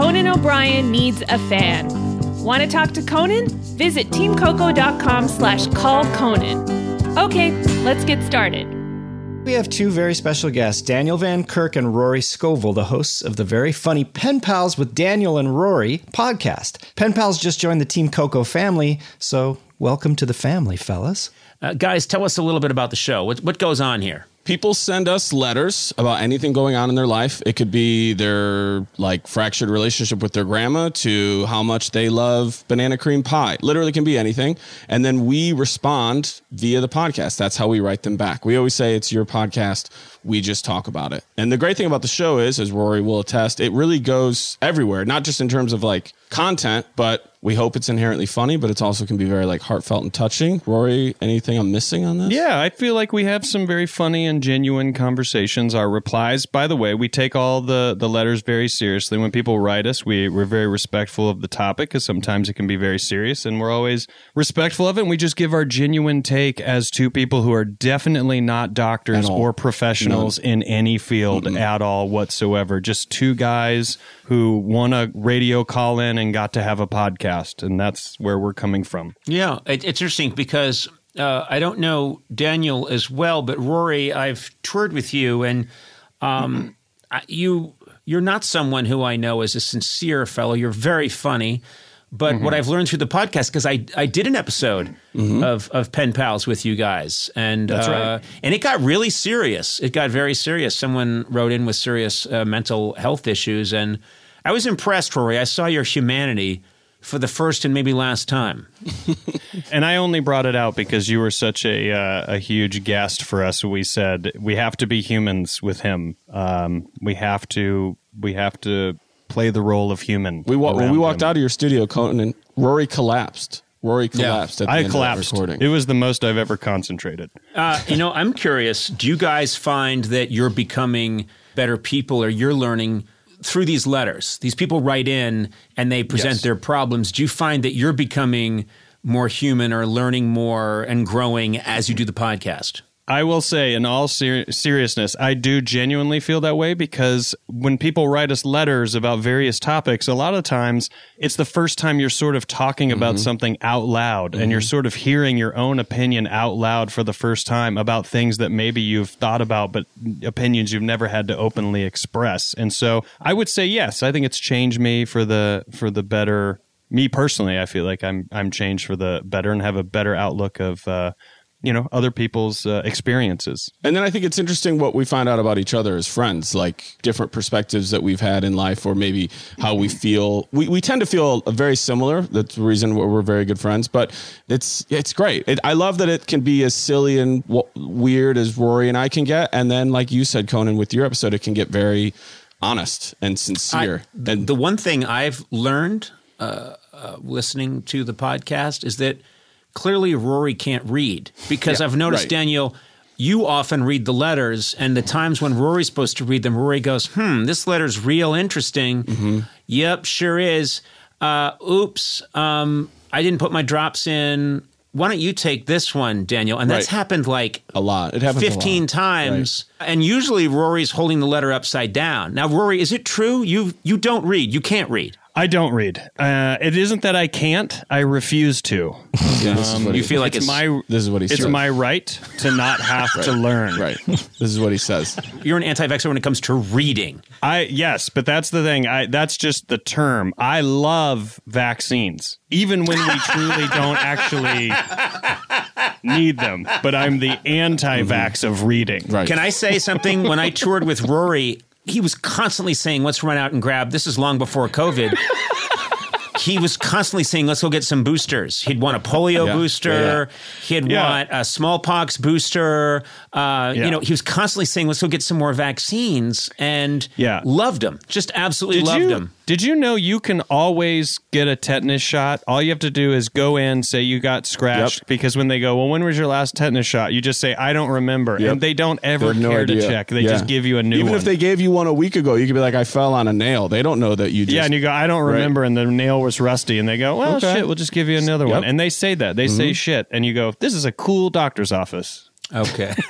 Conan O'Brien Needs a Fan. Want to talk to Conan? Visit teamcoco.com slash call Conan. Okay, let's get started. We have two very special guests, Daniel Van Kirk and Rory Scovel, the hosts of the very funny Pen Pals with Daniel and Rory podcast. Pen Pals just joined the Team Coco family, so welcome to the family, fellas. Uh, guys, tell us a little bit about the show. What, what goes on here? People send us letters about anything going on in their life. It could be their like fractured relationship with their grandma to how much they love banana cream pie. Literally can be anything. And then we respond via the podcast. That's how we write them back. We always say it's your podcast. We just talk about it. And the great thing about the show is, as Rory will attest, it really goes everywhere, not just in terms of like content, but we hope it's inherently funny, but it's also can be very like heartfelt and touching. Rory, anything I'm missing on this? Yeah, I feel like we have some very funny and genuine conversations. Our replies, by the way, we take all the the letters very seriously. When people write us, we we're very respectful of the topic because sometimes it can be very serious, and we're always respectful of it. And we just give our genuine take as two people who are definitely not doctors or professionals in any field at all whatsoever. Just two guys who won a radio call in and got to have a podcast, and that's where we're coming from. Yeah, it, it's interesting because uh, I don't know Daniel as well, but Rory, I've toured with you, and um, I- you you're not someone who I know as a sincere fellow. You're very funny. But what I've learned through the podcast, because I, I did an episode of, of Pen Pals with you guys, and uh, and it got really serious. It got very serious. Someone wrote in with serious uh, mental health issues, and I was impressed, Rory. I saw your humanity for the first and maybe last time. And I only brought it out because you were such a uh, a huge guest for us. We said we have to be humans with him. Um, we have to we have to play the role of human. We wa- when we walked him. out of your studio, Conan, Rory collapsed. Rory collapsed at the I end of that collapsed. recording. It was the most I've ever concentrated. Uh, you know, I'm curious. Do you guys find that you're becoming better people, or you're learning through these letters? These people write in and they present Yes. their problems. Do you find that you're becoming more human, or learning more and growing as you do the podcast? I will say, in all ser- seriousness, I do genuinely feel that way because when people write us letters about various topics, a lot of times it's the first time you're sort of talking about something out loud and you're sort of hearing your own opinion out loud for the first time about things that maybe you've thought about, but opinions you've never had to openly express. And so I would say, yes, I think it's changed me for the, for the better. Me personally, I feel like I'm, I'm changed for the better and have a better outlook of, uh, you know other people's uh, experiences And then I think it's interesting what we find out about each other as friends, like different perspectives that we've had in life, or maybe how we feel. We, we tend to feel very similar. That's the reason why we're very good friends. But it's it's great. It, I love that it can be as silly and w- weird as Rory and I can get, and then like you said, Conan, with your episode, it can get very honest and sincere. I- and the one thing I've learned uh, uh, listening to the podcast is that clearly Rory can't read because Yeah, I've noticed right. Daniel. You often read the letters, and the times when Rory's supposed to read them, Rory goes, "Hmm, this letter's real interesting." Mm-hmm. Yep, sure is. Uh, oops, um, I didn't put my drops in. Why don't you take this one, Daniel? And that's Right. happened like a lot. It lot. 15 times and usually rory's holding the letter upside down now rory is it true you you don't read you can't read i don't read. Uh, it isn't that i can't i refuse to. Yeah, this is what you feel like it's it's, my This is what he it's says. my right to not have to learn. right. This is what he says. you're an anti-vaxxer when it comes to reading. I yes but that's the thing. I that's just the term. I love vaccines even when we truly don't actually need them but i'm the anti-vax of reading. Right. can i say something? When i toured with rory he was constantly saying let's run out and grab this is long before covid he was constantly saying, "Let's go get some boosters." He'd want a polio Yeah. booster. Yeah. He'd want a smallpox booster. Uh. You know, he was constantly saying, "Let's go get some more vaccines," and Yeah. loved him. Just absolutely Did loved you, him. Did you know you can always get a tetanus shot? All you have to do is go in, say you got scratched, Yep. because when they go, well, when was your last tetanus shot? You just say, I don't remember. Yep. And they don't ever They no care idea. to check. They just give you a new Even one. if they gave you one a week ago, you could be like, I fell on a nail. They don't know that you just. yeah, and you go, I don't Right. remember, and the nail was rusty, and they go, well, Okay. shit, we'll just give you another one. And they say that. They say mm-hmm. shit, and you go, this is a cool doctor's office. Okay.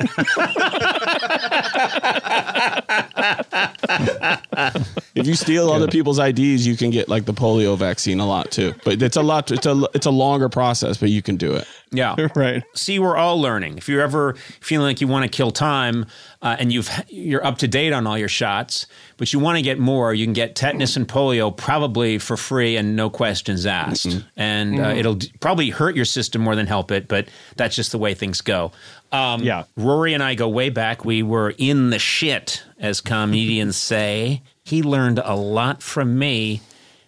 If you steal other people's IDs, you can get like the polio vaccine a lot too. But it's a lot. It's a it's a longer process, but you can do it. Yeah. right. See, we're all learning. If you're ever feeling like you want to kill time uh, and you've you're up to date on all your shots, but you want to get more, you can get tetanus and polio probably for free and no questions asked. And uh, it'll d- probably hurt your system more than help it, but that's just the way things go. Um, Yeah. Rory and I go way back. We were in the shit, as comedians say. He learned a lot from me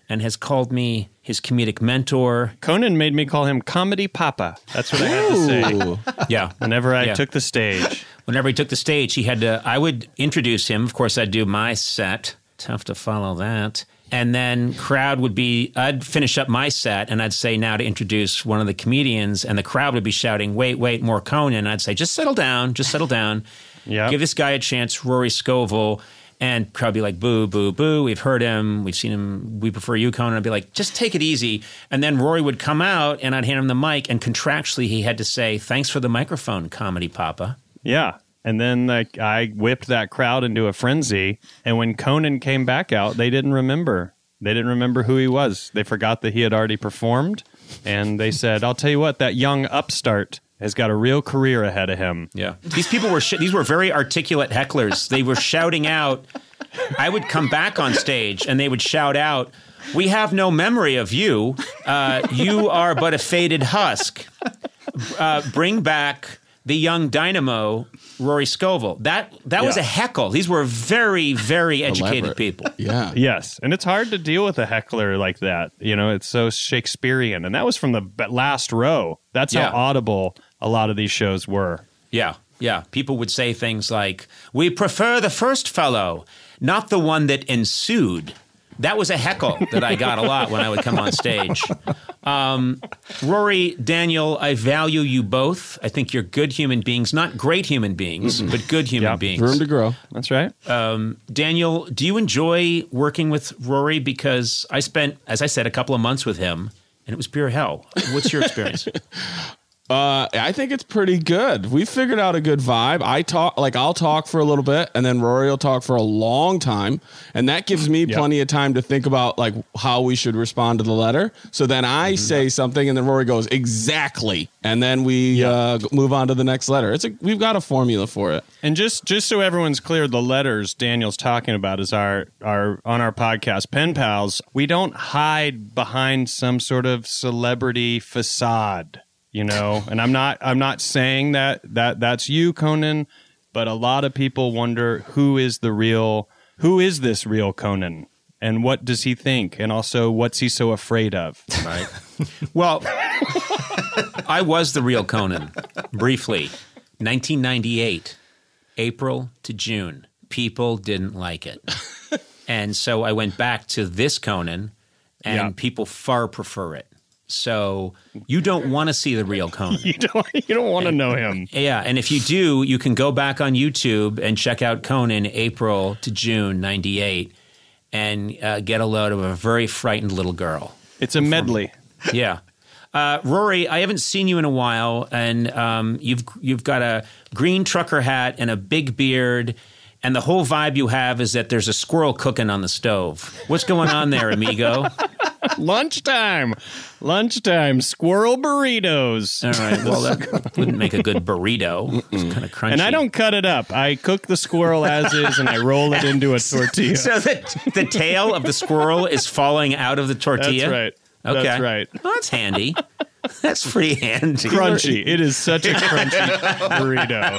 and has called me his comedic mentor. Conan made me call him Comedy Papa. That's what I had to say. Yeah. Whenever I Yeah. took the stage. Whenever he took the stage, he had to. I would introduce him. Of course, I'd do my set. Tough to follow that. And then crowd would be. I'd finish up my set, and I'd say now to introduce one of the comedians, and the crowd would be shouting, "Wait, wait, more Conan!" And I'd say, "Just settle down, just settle down. Yep. Give this guy a chance, Rory Scovel." And crowd would be like, "Boo, boo, boo! We've heard him. We've seen him. We prefer you, Conan." I'd be like, "Just take it easy." And then Rory would come out, and I'd hand him the mic, and contractually he had to say, "Thanks for the microphone, comedy papa." Yeah. And then like I whipped that crowd into a frenzy. And when Conan came back out, they didn't remember. They didn't remember who he was. They forgot that he had already performed. And they said, I'll tell you what, that young upstart has got a real career ahead of him. Yeah, these people were sh- these were very articulate hecklers. They were shouting out. I would come back on stage and they would shout out, "We have no memory of you. Uh, you are but a faded husk. Uh, bring back the young dynamo, Rory Scovel." That that was a heckle. These were very very educated Elaborate. people. Yeah. Yes. And it's hard to deal with a heckler like that. You know, it's so Shakespearean. And that was from the last row. That's Yeah. how audible a lot of these shows were. Yeah, yeah. People would say things like, "We prefer the first fellow, not the one that ensued." That was a heckle that I got a lot when I would come on stage. Um, Rory, Daniel, I value you both. I think you're good human beings, not great human beings, but good human Yeah. beings. Room to grow. That's right. Daniel, do you enjoy working with Rory? Because I spent, as I said, a couple of months with him, and it was pure hell. What's your experience? Uh, I think it's pretty good. We figured out a good vibe. I talk like I'll talk for a little bit, and then Rory will talk for a long time, and that gives me plenty of time to think about like how we should respond to the letter. So then I say something, and then Rory goes exactly, and then we uh, move on to the next letter. It's a we've got a formula for it. And just just so everyone's clear, the letters Daniel's talking about is our our on our podcast, Pen Pals. We don't hide behind some sort of celebrity facade, you know. And I'm not I'm not saying that that that's you, Conan, but a lot of people wonder who is the real who is this real Conan? And what does he think? And also what's he so afraid of? Right. Well, I was the real Conan briefly. 1998, April to June. People didn't like it. And so I went back to this Conan, and Yeah. people far prefer it. So you don't want to see the real Conan. you don't you don't want to know him. Yeah, and if you do, you can go back on YouTube and check out Conan April to June 98 and uh, get a load of a very frightened little girl. It's a medley. Yeah. Uh, Rory, I haven't seen you in a while, and um, you've you've got a green trucker hat and a big beard, and the whole vibe you have is that there's a squirrel cooking on the stove. What's going on there, amigo? Lunchtime. Lunchtime. Squirrel burritos. All right, well that wouldn't make a good burrito. It's kind of crunchy. And I don't cut it up. I cook the squirrel as is and I roll it into a tortilla. So the the tail of the squirrel is falling out of the That's tortilla. right. Okay, That's right. Well, that's handy. That's pretty handy. Crunchy. It is such a crunchy burrito.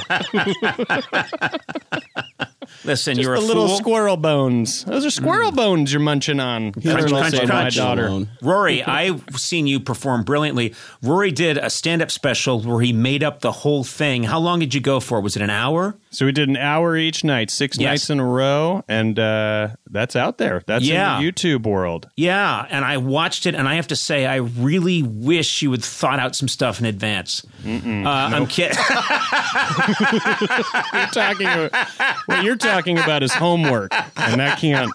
Listen, Just you're a the little fool. squirrel bones. Those are squirrel bones you're munching on. Crunch, That's crunch, say to my daughter. Rory, I've seen you perform brilliantly. Rory did a stand-up special where he made up the whole thing. How long did you go for? Was it an hour? So we did an hour each night, six Yes. nights in a row, and uh, that's out there. That's Yeah. in the YouTube world. Yeah, and I watched it, and I have to say, I really wish you had thought out some stuff in advance. Uh, I'm kidding. You're talking about, what you're talking about is homework, and that can't.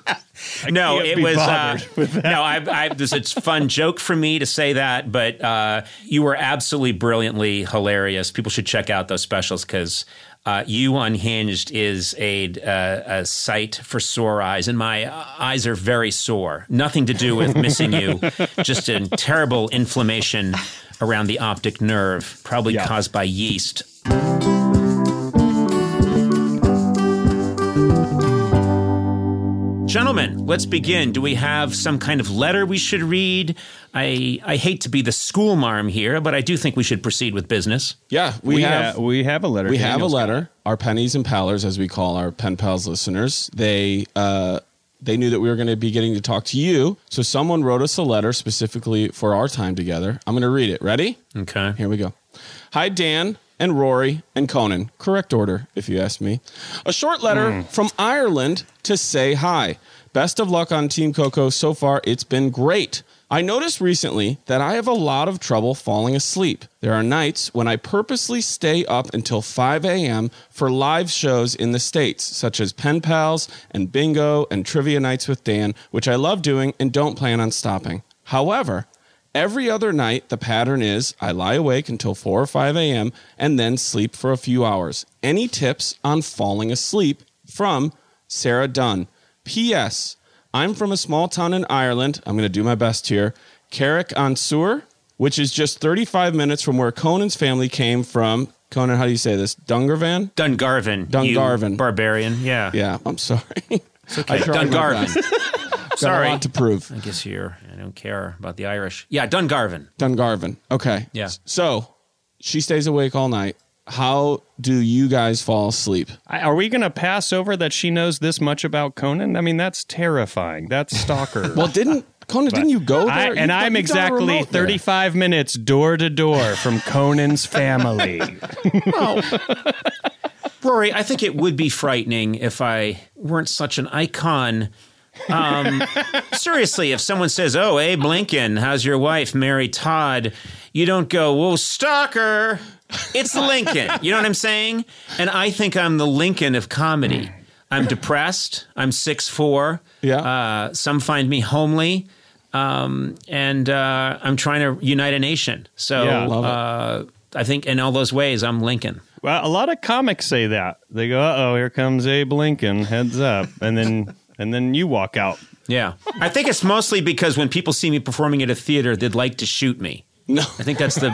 no, can't it be was. Uh, no, I, I, this it's a fun joke for me to say that, but uh, you were absolutely brilliantly hilarious. People should check out those specials because Uh, you Unhinged is a, uh, a site for sore eyes, and my eyes are very sore. Nothing to do with missing you, just a terrible inflammation around the optic nerve, probably Yeah. caused by yeast. Gentlemen, let's begin. Do we have some kind of letter we should read? I I hate to be the schoolmarm here, but I do think we should proceed with business. Yeah, we, We, have ha- we have a letter. we have a Daniel's got. letter. Our pennies and pallers, as we call our pen pals listeners, they uh, they knew that we were going to be getting to talk to you. So someone wrote us a letter specifically for our time together. I'm going to read it. Ready? Okay. Here we go. Hi, Dan and Rory and Conan. Correct order, if you ask me. A short letter hmm. from Ireland to say hi. Best of luck on Team Coco. So far, it's been great. I noticed recently that I have a lot of trouble falling asleep. There are nights when I purposely stay up until 5 a.m. for live shows in the States, such as Pen Pals and Bingo and Trivia Nights with Dan, which I love doing and don't plan on stopping. However, Every other night, the pattern is I lie awake until 4 or 5 a.m. and then sleep for a few hours. Any tips on falling asleep from Sarah Dunn? P.S. I'm from a small town in Ireland. I'm going to do my best here. Carrick on Suir, which is just 35 minutes from where Conan's family came from. Conan, how do you say this? Dungarvan? Dungarvan. Dungarvan. Barbarian. Yeah. Yeah, I'm sorry. Okay. I Dungarvan. Best. Got a Sorry. lot to prove. I guess you're, I don't care about the Irish. Yeah, Dungarvan. Dungarvan. Okay. Yeah. So she stays awake all night. How do you guys fall asleep? I- Are we going to pass over that she knows this much about Conan? I mean, that's terrifying. That's stalker. Well, didn't Conan? Didn't you go there? I, You- and I'm you've done a exactly remote there. 35 minutes door to door from Conan's family. Rory, I think it would be frightening if I weren't such an icon. Um, seriously, if someone says, "Oh, Abe Lincoln, how's your wife, Mary Todd?" You don't go, "Whoa, stalker!" It's Lincoln. You know what I'm saying? And I think I'm the Lincoln of comedy. I'm depressed. I'm six four. Yeah. Uh, some find me homely. Um, and uh, I'm trying to unite a nation. So Yeah. Uh, I think in all those ways, I'm Lincoln. Well, a lot of comics say that. They go, "Uh oh, here comes Abe Lincoln. Heads up!" And then and then you walk out. Yeah. I think it's mostly because when people see me performing at a theater, they'd like to shoot me. No. I think that's the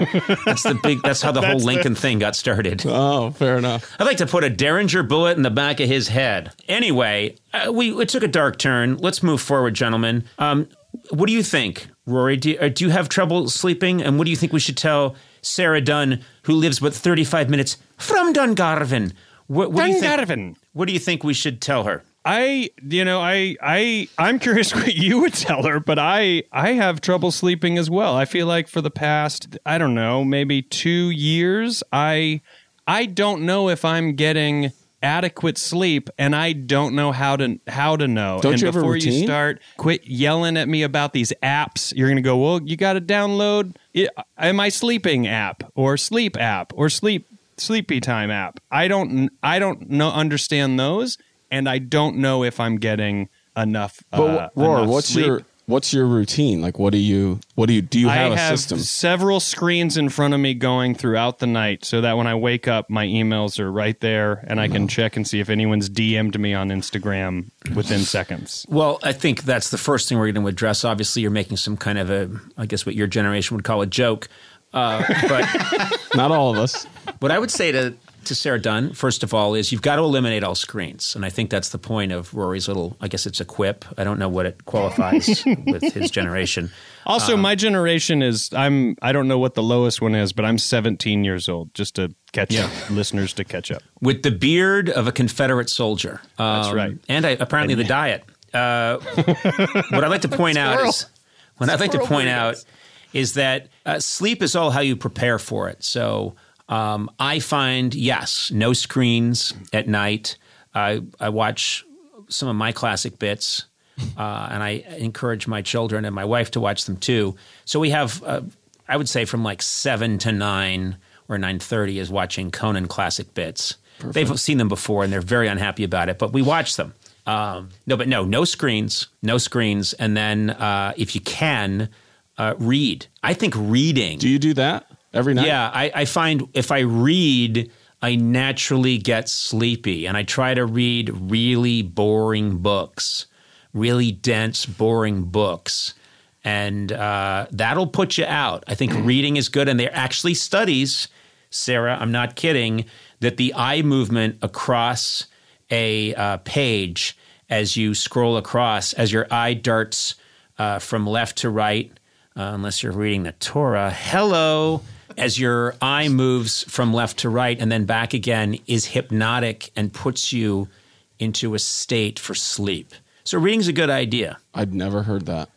that's the big that's how the whole Lincoln thing got started. Oh, fair enough. I'd like to put a Derringer bullet in the back of his head. Anyway, uh, we it took a dark turn. Let's move forward, gentlemen. Um, what do you think, Rory? Do you, uh, do you have trouble sleeping? And what do you think we should tell Sarah Dunn, who lives but 35 minutes from Dungarvan? What, what do you think? Dungarvan. What do you think we should tell her? I, you know, I, I, I'm curious what you would tell her, but I, I have trouble sleeping as well. I feel like for the past, I don't know, maybe two years, I, I don't know if I'm getting adequate sleep, and I don't know how to how to know. Don't and you before you start, quit yelling at me about these apps. You're gonna go, well, you got to download it, am I sleeping app or sleep app or sleep sleepy time app. I don't I don't know understand those, and I don't know if I'm getting enough. But uh, Roar, enough what's sleep. your what's your routine? Like, what do you what do you do? You have I a have system? several screens in front of me going throughout the night, so that when I wake up, my emails are right there, and I can check and see if anyone's DM'd me on Instagram within seconds. Well, I think that's the first thing we're going to address. Obviously, you're making some kind of a, I guess what your generation would call a joke. Uh, but Not all of us. what I would say to, to Sarah Dunn, first of all, is you've got to eliminate all screens. And I think that's the point of Rory's little, I guess it's a quip. I don't know what it qualifies with his generation. Also, my generation is I'm I don't know what the lowest one is, but I'm 17 years old. Just to catch up, listeners to catch up. With the beard of a Confederate soldier. That's Um, right. And I, apparently the diet. Uh, what I'd like to point out is, what I'd like to point out is that uh, sleep is all how you prepare for it. So um, I find yes, no screens at night. I I watch some of my classic bits, uh, and I encourage my children and my wife to watch them too. So we have, uh, I would say, from like seven to nine or nine thirty is watching Conan classic bits. They've seen them before and they're very unhappy about it, but we watch them. Um, no, but no, no screens, no screens, and then uh, if you can, uh, read. I think reading. Do you do that every night? Yeah, I, I find if I read I naturally get sleepy and I try to read really boring books, really dense, boring books. And uh, that'll put you out. I think reading is good. And there are actually studies, Sarah, I'm not kidding, that the eye movement across a uh, page as you scroll across, as your eye darts uh, from left to right, uh, unless you're reading the Torah. Hello, as your eye moves from left to right and then back again, is hypnotic and puts you into a state for sleep. So reading's a good idea. I'd never heard that.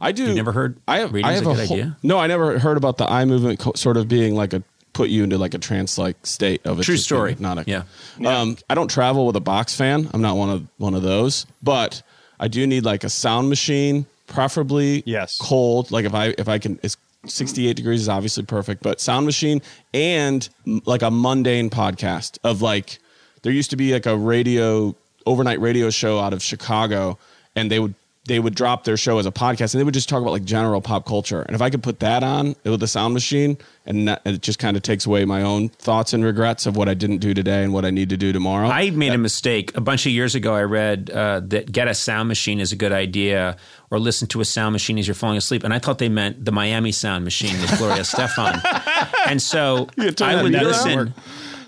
I do. You never heard I have. reading's I have a a, good whole- idea? No, I never heard about the eye movement co- sort of being like a put you into like a trance like state of it. True just being story. Hypnotic. Yeah. Um, I don't travel with a box fan. I'm not one of one of those, but I do need like a sound machine, preferably Yes. cold. Like if I if I can, it's 68 degrees is obviously perfect, but sound machine and like a mundane podcast of like there used to be like a radio overnight radio show out of Chicago, and they would they would drop their show as a podcast, and they would just talk about like general pop culture. And if I could put that on with the sound machine, and that, it just kind of takes away my own thoughts and regrets of what I didn't do today and what I need to do tomorrow. I made a mistake. A bunch of years ago, I read uh, that get a sound machine is a good idea, or listen to a sound machine as you're falling asleep. And I thought they meant the Miami sound machine with Gloria Estefan. And so I would listen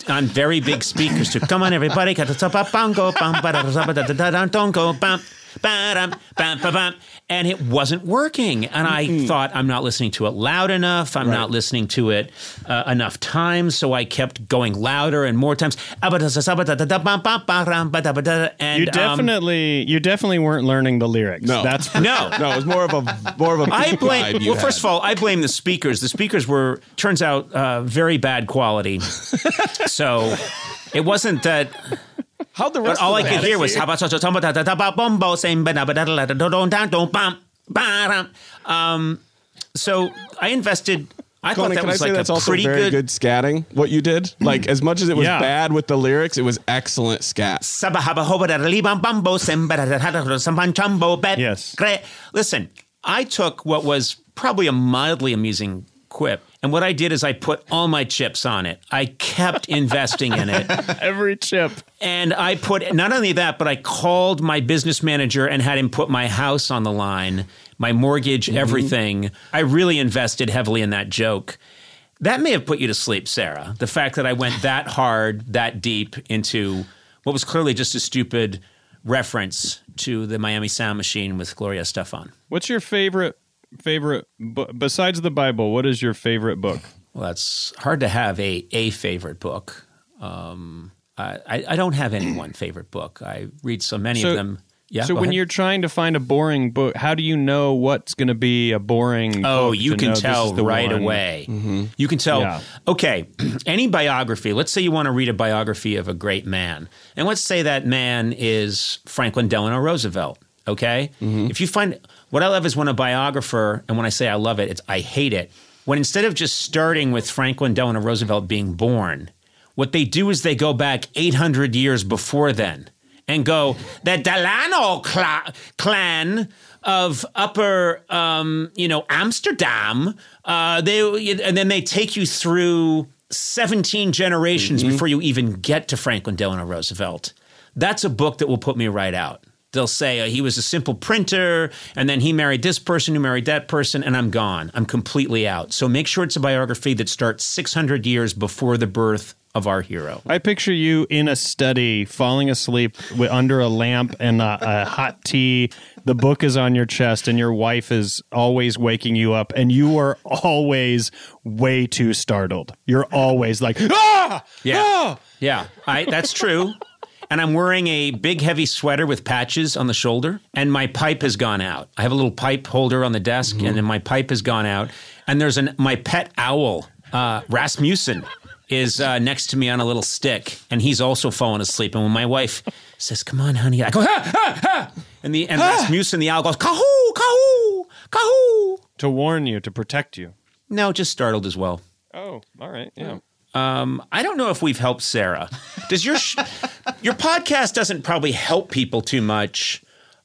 on very big speakers to come on, everybody, bongo, bum, don't go, bum, ba, dum, bum, ba, bum. And it wasn't working. And I thought, I'm not listening to it loud enough. I'm not listening to it uh, enough times. So I kept going louder and more times. And You um, definitely, you definitely weren't learning the lyrics. no, that's for no. no, it was more of a more of a. I blame. vibe you Well, first of all, I blame the speakers. The speakers were turns out uh, very bad quality. so it wasn't that. How the rest of the song was. But rest all I of could the hear was um. So I invested. I thought Conan, that can I was say like that's a also pretty very good. good. scatting? What you did, like as much as it was Yeah. bad with the lyrics, it was excellent scat. Yes. Great. Listen, I took what was probably a mildly amusing quip, and what I did is I put all my chips on it. I kept investing in it. every chip. And I put not only that, but I called my business manager and had him put my house on the line, my mortgage, mm-hmm. everything. I really invested heavily in that joke. That may have put you to sleep, Sarah. The fact that I went that hard, that deep into what was clearly just a stupid reference to the Miami Sound Machine with Gloria Estefan. What's your favorite favorite bu- besides the Bible? What is your favorite book? Well, it's hard to have a a favorite book. Um, I, I don't have any one favorite book. I read so many So- of them. Yeah. so when ahead. you're trying to find a boring book, how do you know what's going to be a boring? Oh, book you can tell the right one? away. You can tell. Yeah. Okay, any biography. Let's say you want to read a biography of a great man, and let's say that man is Franklin Delano Roosevelt. Okay, if you find what I love is when a biographer, and when I say I love it, it's I hate it. When instead of just starting with Franklin Delano Roosevelt being born, what they do is they go back 800 years before then and go, the Delano cla- clan of upper, um, you know, Amsterdam, uh, they, and then they take you through 17 generations before you even get to Franklin Delano Roosevelt. That's a book that will put me right out. They'll say uh, he was a simple printer, and then he married this person who married that person, and I'm gone. I'm completely out. So make sure it's a biography that starts 600 years before the birth of our hero. I picture you in a study, falling asleep wi- under a lamp and a, a hot tea. The book is on your chest, and your wife is always waking you up, and you are always way too startled. You're always like, ah, Yeah. ah! Yeah, I, that's true. And I'm wearing a big, heavy sweater with patches on the shoulder, and my pipe has gone out. I have a little pipe holder on the desk, and then my pipe has gone out. And there's an my pet owl, uh, Rasmussen, is uh, next to me on a little stick, and he's also fallen asleep. And when my wife says, "Come on, honey," I go, "Ha ha ha!" And the and Rasmussen, the owl, goes, "Kahoo, kahoo, kahoo." to warn you, to protect you. No, just startled as well. Oh, all right, yeah. Um, I don't know if we've helped Sarah. Does your sh- your podcast doesn't probably help people too much?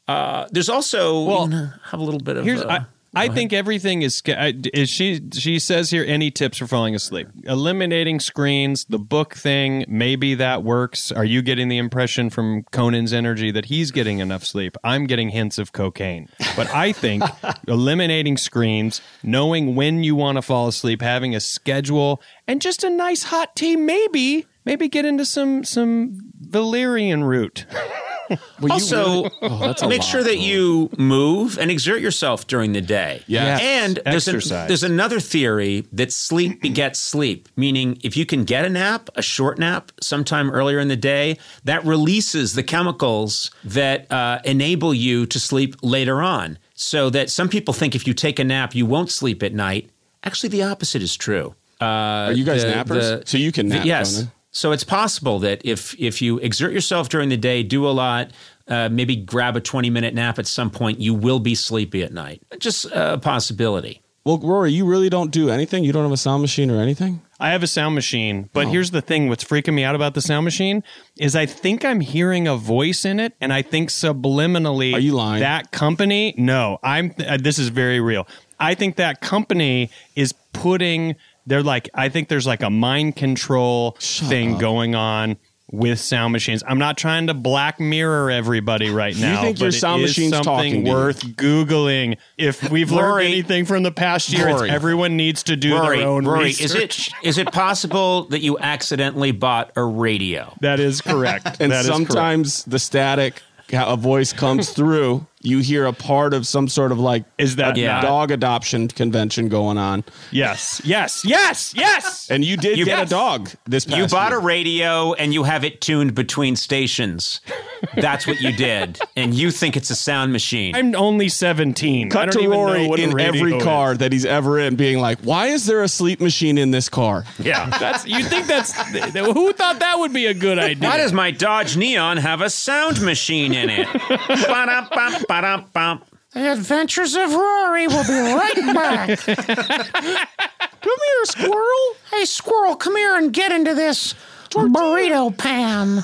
Uh, there's also Well, you know, have a little bit of. Here's uh, I, I think everything is, is. She she says here any tips for falling asleep? Eliminating screens, the book thing. Maybe that works. Are you getting the impression from Conan's energy that he's getting enough sleep? I'm getting hints of cocaine. But I think eliminating screens, knowing when you want to fall asleep, having a schedule, and just a nice hot tea. Maybe maybe get into some some valerian root. Well, you Also, really- Oh, make lot, sure that bro. you move and exert yourself during the day. Yes. And there's, an- Exercise. there's another theory that sleep begets sleep, meaning if you can get a nap, a short nap, sometime earlier in the day, that releases the chemicals that uh, enable you to sleep later on. So that some people think if you take a nap, you won't sleep at night. Actually, the opposite is true. Uh, Are you guys nappers? So you can nap, yes. Conan. So it's possible that if if you exert yourself during the day, do a lot, uh, maybe grab a twenty minute nap at some point, you will be sleepy at night. Just a possibility. Well, Rory, you really don't do anything. You don't have a sound machine or anything. I have a sound machine, but here's the thing: what's freaking me out about the sound machine is I think I'm hearing a voice in it, and I think subliminally, Are you lying? That company? No, I'm. Uh, this is very real. I think that company is putting. They're like. I think there's like a mind control thing going on. With sound machines, I'm not trying to black mirror everybody right now. You think but your sound machine's talking something worth googling. If we've learned anything from the past year, it's Rory. everyone needs to do Rory, their own Rory, research. is it is it possible that you accidentally bought a radio? That is correct. And That is correct. sometimes the static, a voice comes through, you hear a part of some sort of like Is that a not- dog adoption convention going on. Yes, yes, yes, yes. And you did You- get Yes. a dog this past You bought year. a radio and you have it tuned between stations. That's what you did, and you think it's a sound machine. I'm only 17. I Cut don't to even Rory know what in radio every is. car that he's ever in, being like, "Why is there a sleep machine in this car?" yeah. That's you think that's who thought that would be a good idea? Why does my Dodge Neon have a sound machine in it? Ba-dum-bum, ba-dum-bum. The Adventures of Rory will be right back. Come here, squirrel. hey, squirrel, come here and get into this burrito pan.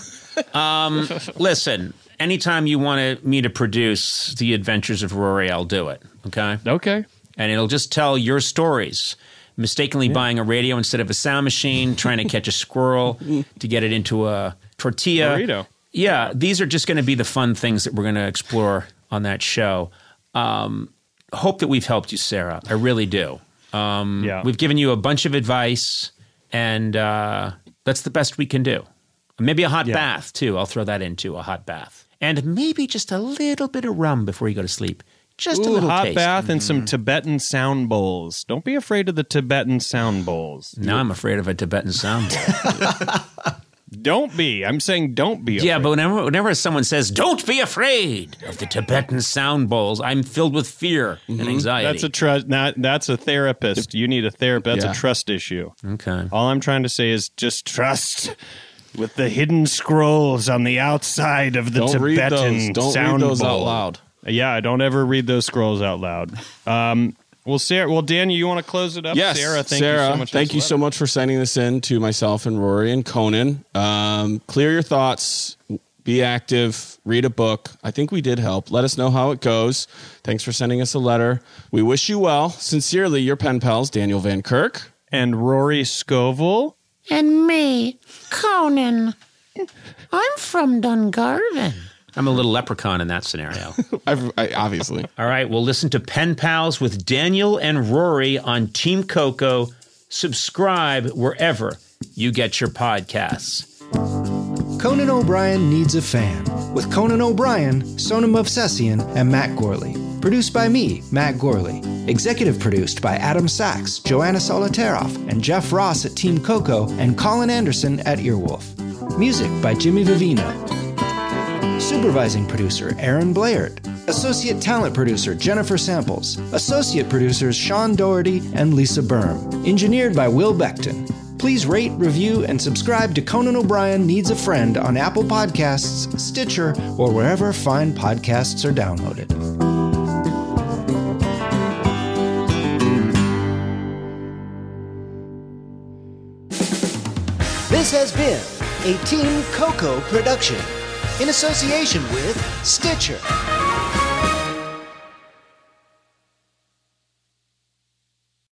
Um, Listen, anytime you want me to produce The Adventures of Rory, I'll do it. Okay? okay. And it'll just tell your stories. Mistakenly buying a radio instead of a sound machine, trying to catch a squirrel to get it into a tortilla. Burrito. Yeah, these are just going to be the fun things that we're going to explore on that show. Um, hope that we've helped you, Sarah. I really do. Um, Yeah. We've given you a bunch of advice, and uh, that's the best we can do. Maybe a hot Yeah. bath, too. I'll throw that into a hot bath. And maybe just a little bit of rum before you go to sleep. Just a little hot taste. bath and some Tibetan sound bowls. Don't be afraid of the Tibetan sound bowls. Now I'm afraid of a Tibetan sound bowl. Don't be. I'm saying don't be. yeah, but whenever, whenever someone says, don't be afraid of the Tibetan sound bowls, I'm filled with fear and anxiety. that's a trust. Not that's a therapist. You need a therapist. That's Yeah. a trust issue. okay. All I'm trying to say is just trust with the hidden scrolls on the outside of the Don't read Tibetan those. Don't sound read those out loud. Yeah, I don't ever read those scrolls out loud. Um, well, Sarah, well, Daniel, you want to close it up? Yes, Sarah, thank Sarah, you so much. for thank this you so much for sending this in to myself and Rory and Conan. Um, clear your thoughts. Be active. Read a book. I think we did help. Let us know how it goes. Thanks for sending us a letter. We wish you well. Sincerely, your pen pals, Daniel Van Kirk. And Rory Scovel. And me, Conan. I'm from Dungarvan. I'm a little leprechaun in that scenario. I've, I, obviously. All right, we'll listen to Pen Pals with Daniel and Rory on Team Coco. Subscribe wherever you get your podcasts. Conan O'Brien Needs a Fan with Conan O'Brien, Sona Movsesian, and Matt Gorley. Produced by me, Matt Gorley. Executive produced by Adam Sachs, Joanna Solotaroff, and Jeff Ross at Team Coco, and Colin Anderson at Earwolf. Music by Jimmy Vivino. Supervising producer Aaron Blaird. Associate talent producer Jennifer Samples. Associate producers Sean Doherty and Lisa Berm. Engineered by Will Beckton. Please rate, review, and subscribe to Conan O'Brien Needs a Friend on Apple Podcasts, Stitcher, or wherever fine podcasts are downloaded. This has been a Team Coco production in association with Stitcher.